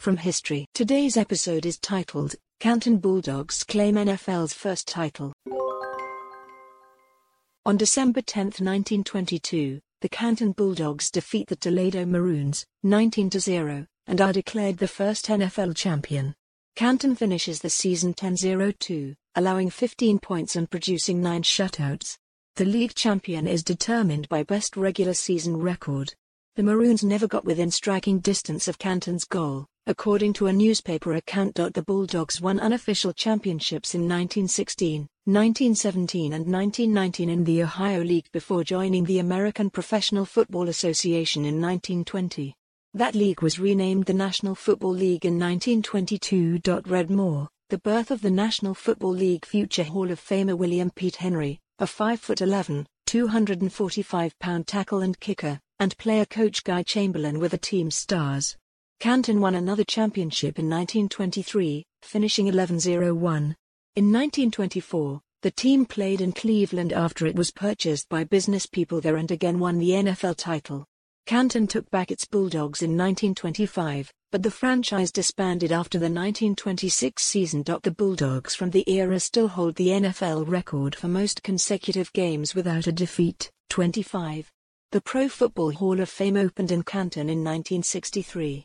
from history. Today's episode is titled, Canton Bulldogs Claim NFL's First Title. On December 10, 1922, the Canton Bulldogs defeat the Toledo Maroons, 19-0, and are declared the first NFL champion. Canton finishes the season 10-0-2, allowing 15 points and producing 9 shutouts. The league champion is determined by best regular season record. The Maroons never got within striking distance of Canton's goal, according to a newspaper account. The Bulldogs won unofficial championships in 1916, 1917, and 1919 in the Ohio League before joining the American Professional Football Association in 1920. That league was renamed the National Football League in 1922. Read more The birth of the National Football League future Hall of Famer William Pete Henry, a 5'11, 245 pound tackle and kicker, and player coach Guy Chamberlain were the team's stars. Canton won another championship in 1923, finishing 11 0 1. In 1924, the team played in Cleveland after it was purchased by business people there and again won the NFL title. Canton took back its Bulldogs in 1925, but the franchise disbanded after the 1926 season. The Bulldogs from the era still hold the NFL record for most consecutive games without a defeat, 25. The Pro Football Hall of Fame opened in Canton in 1963.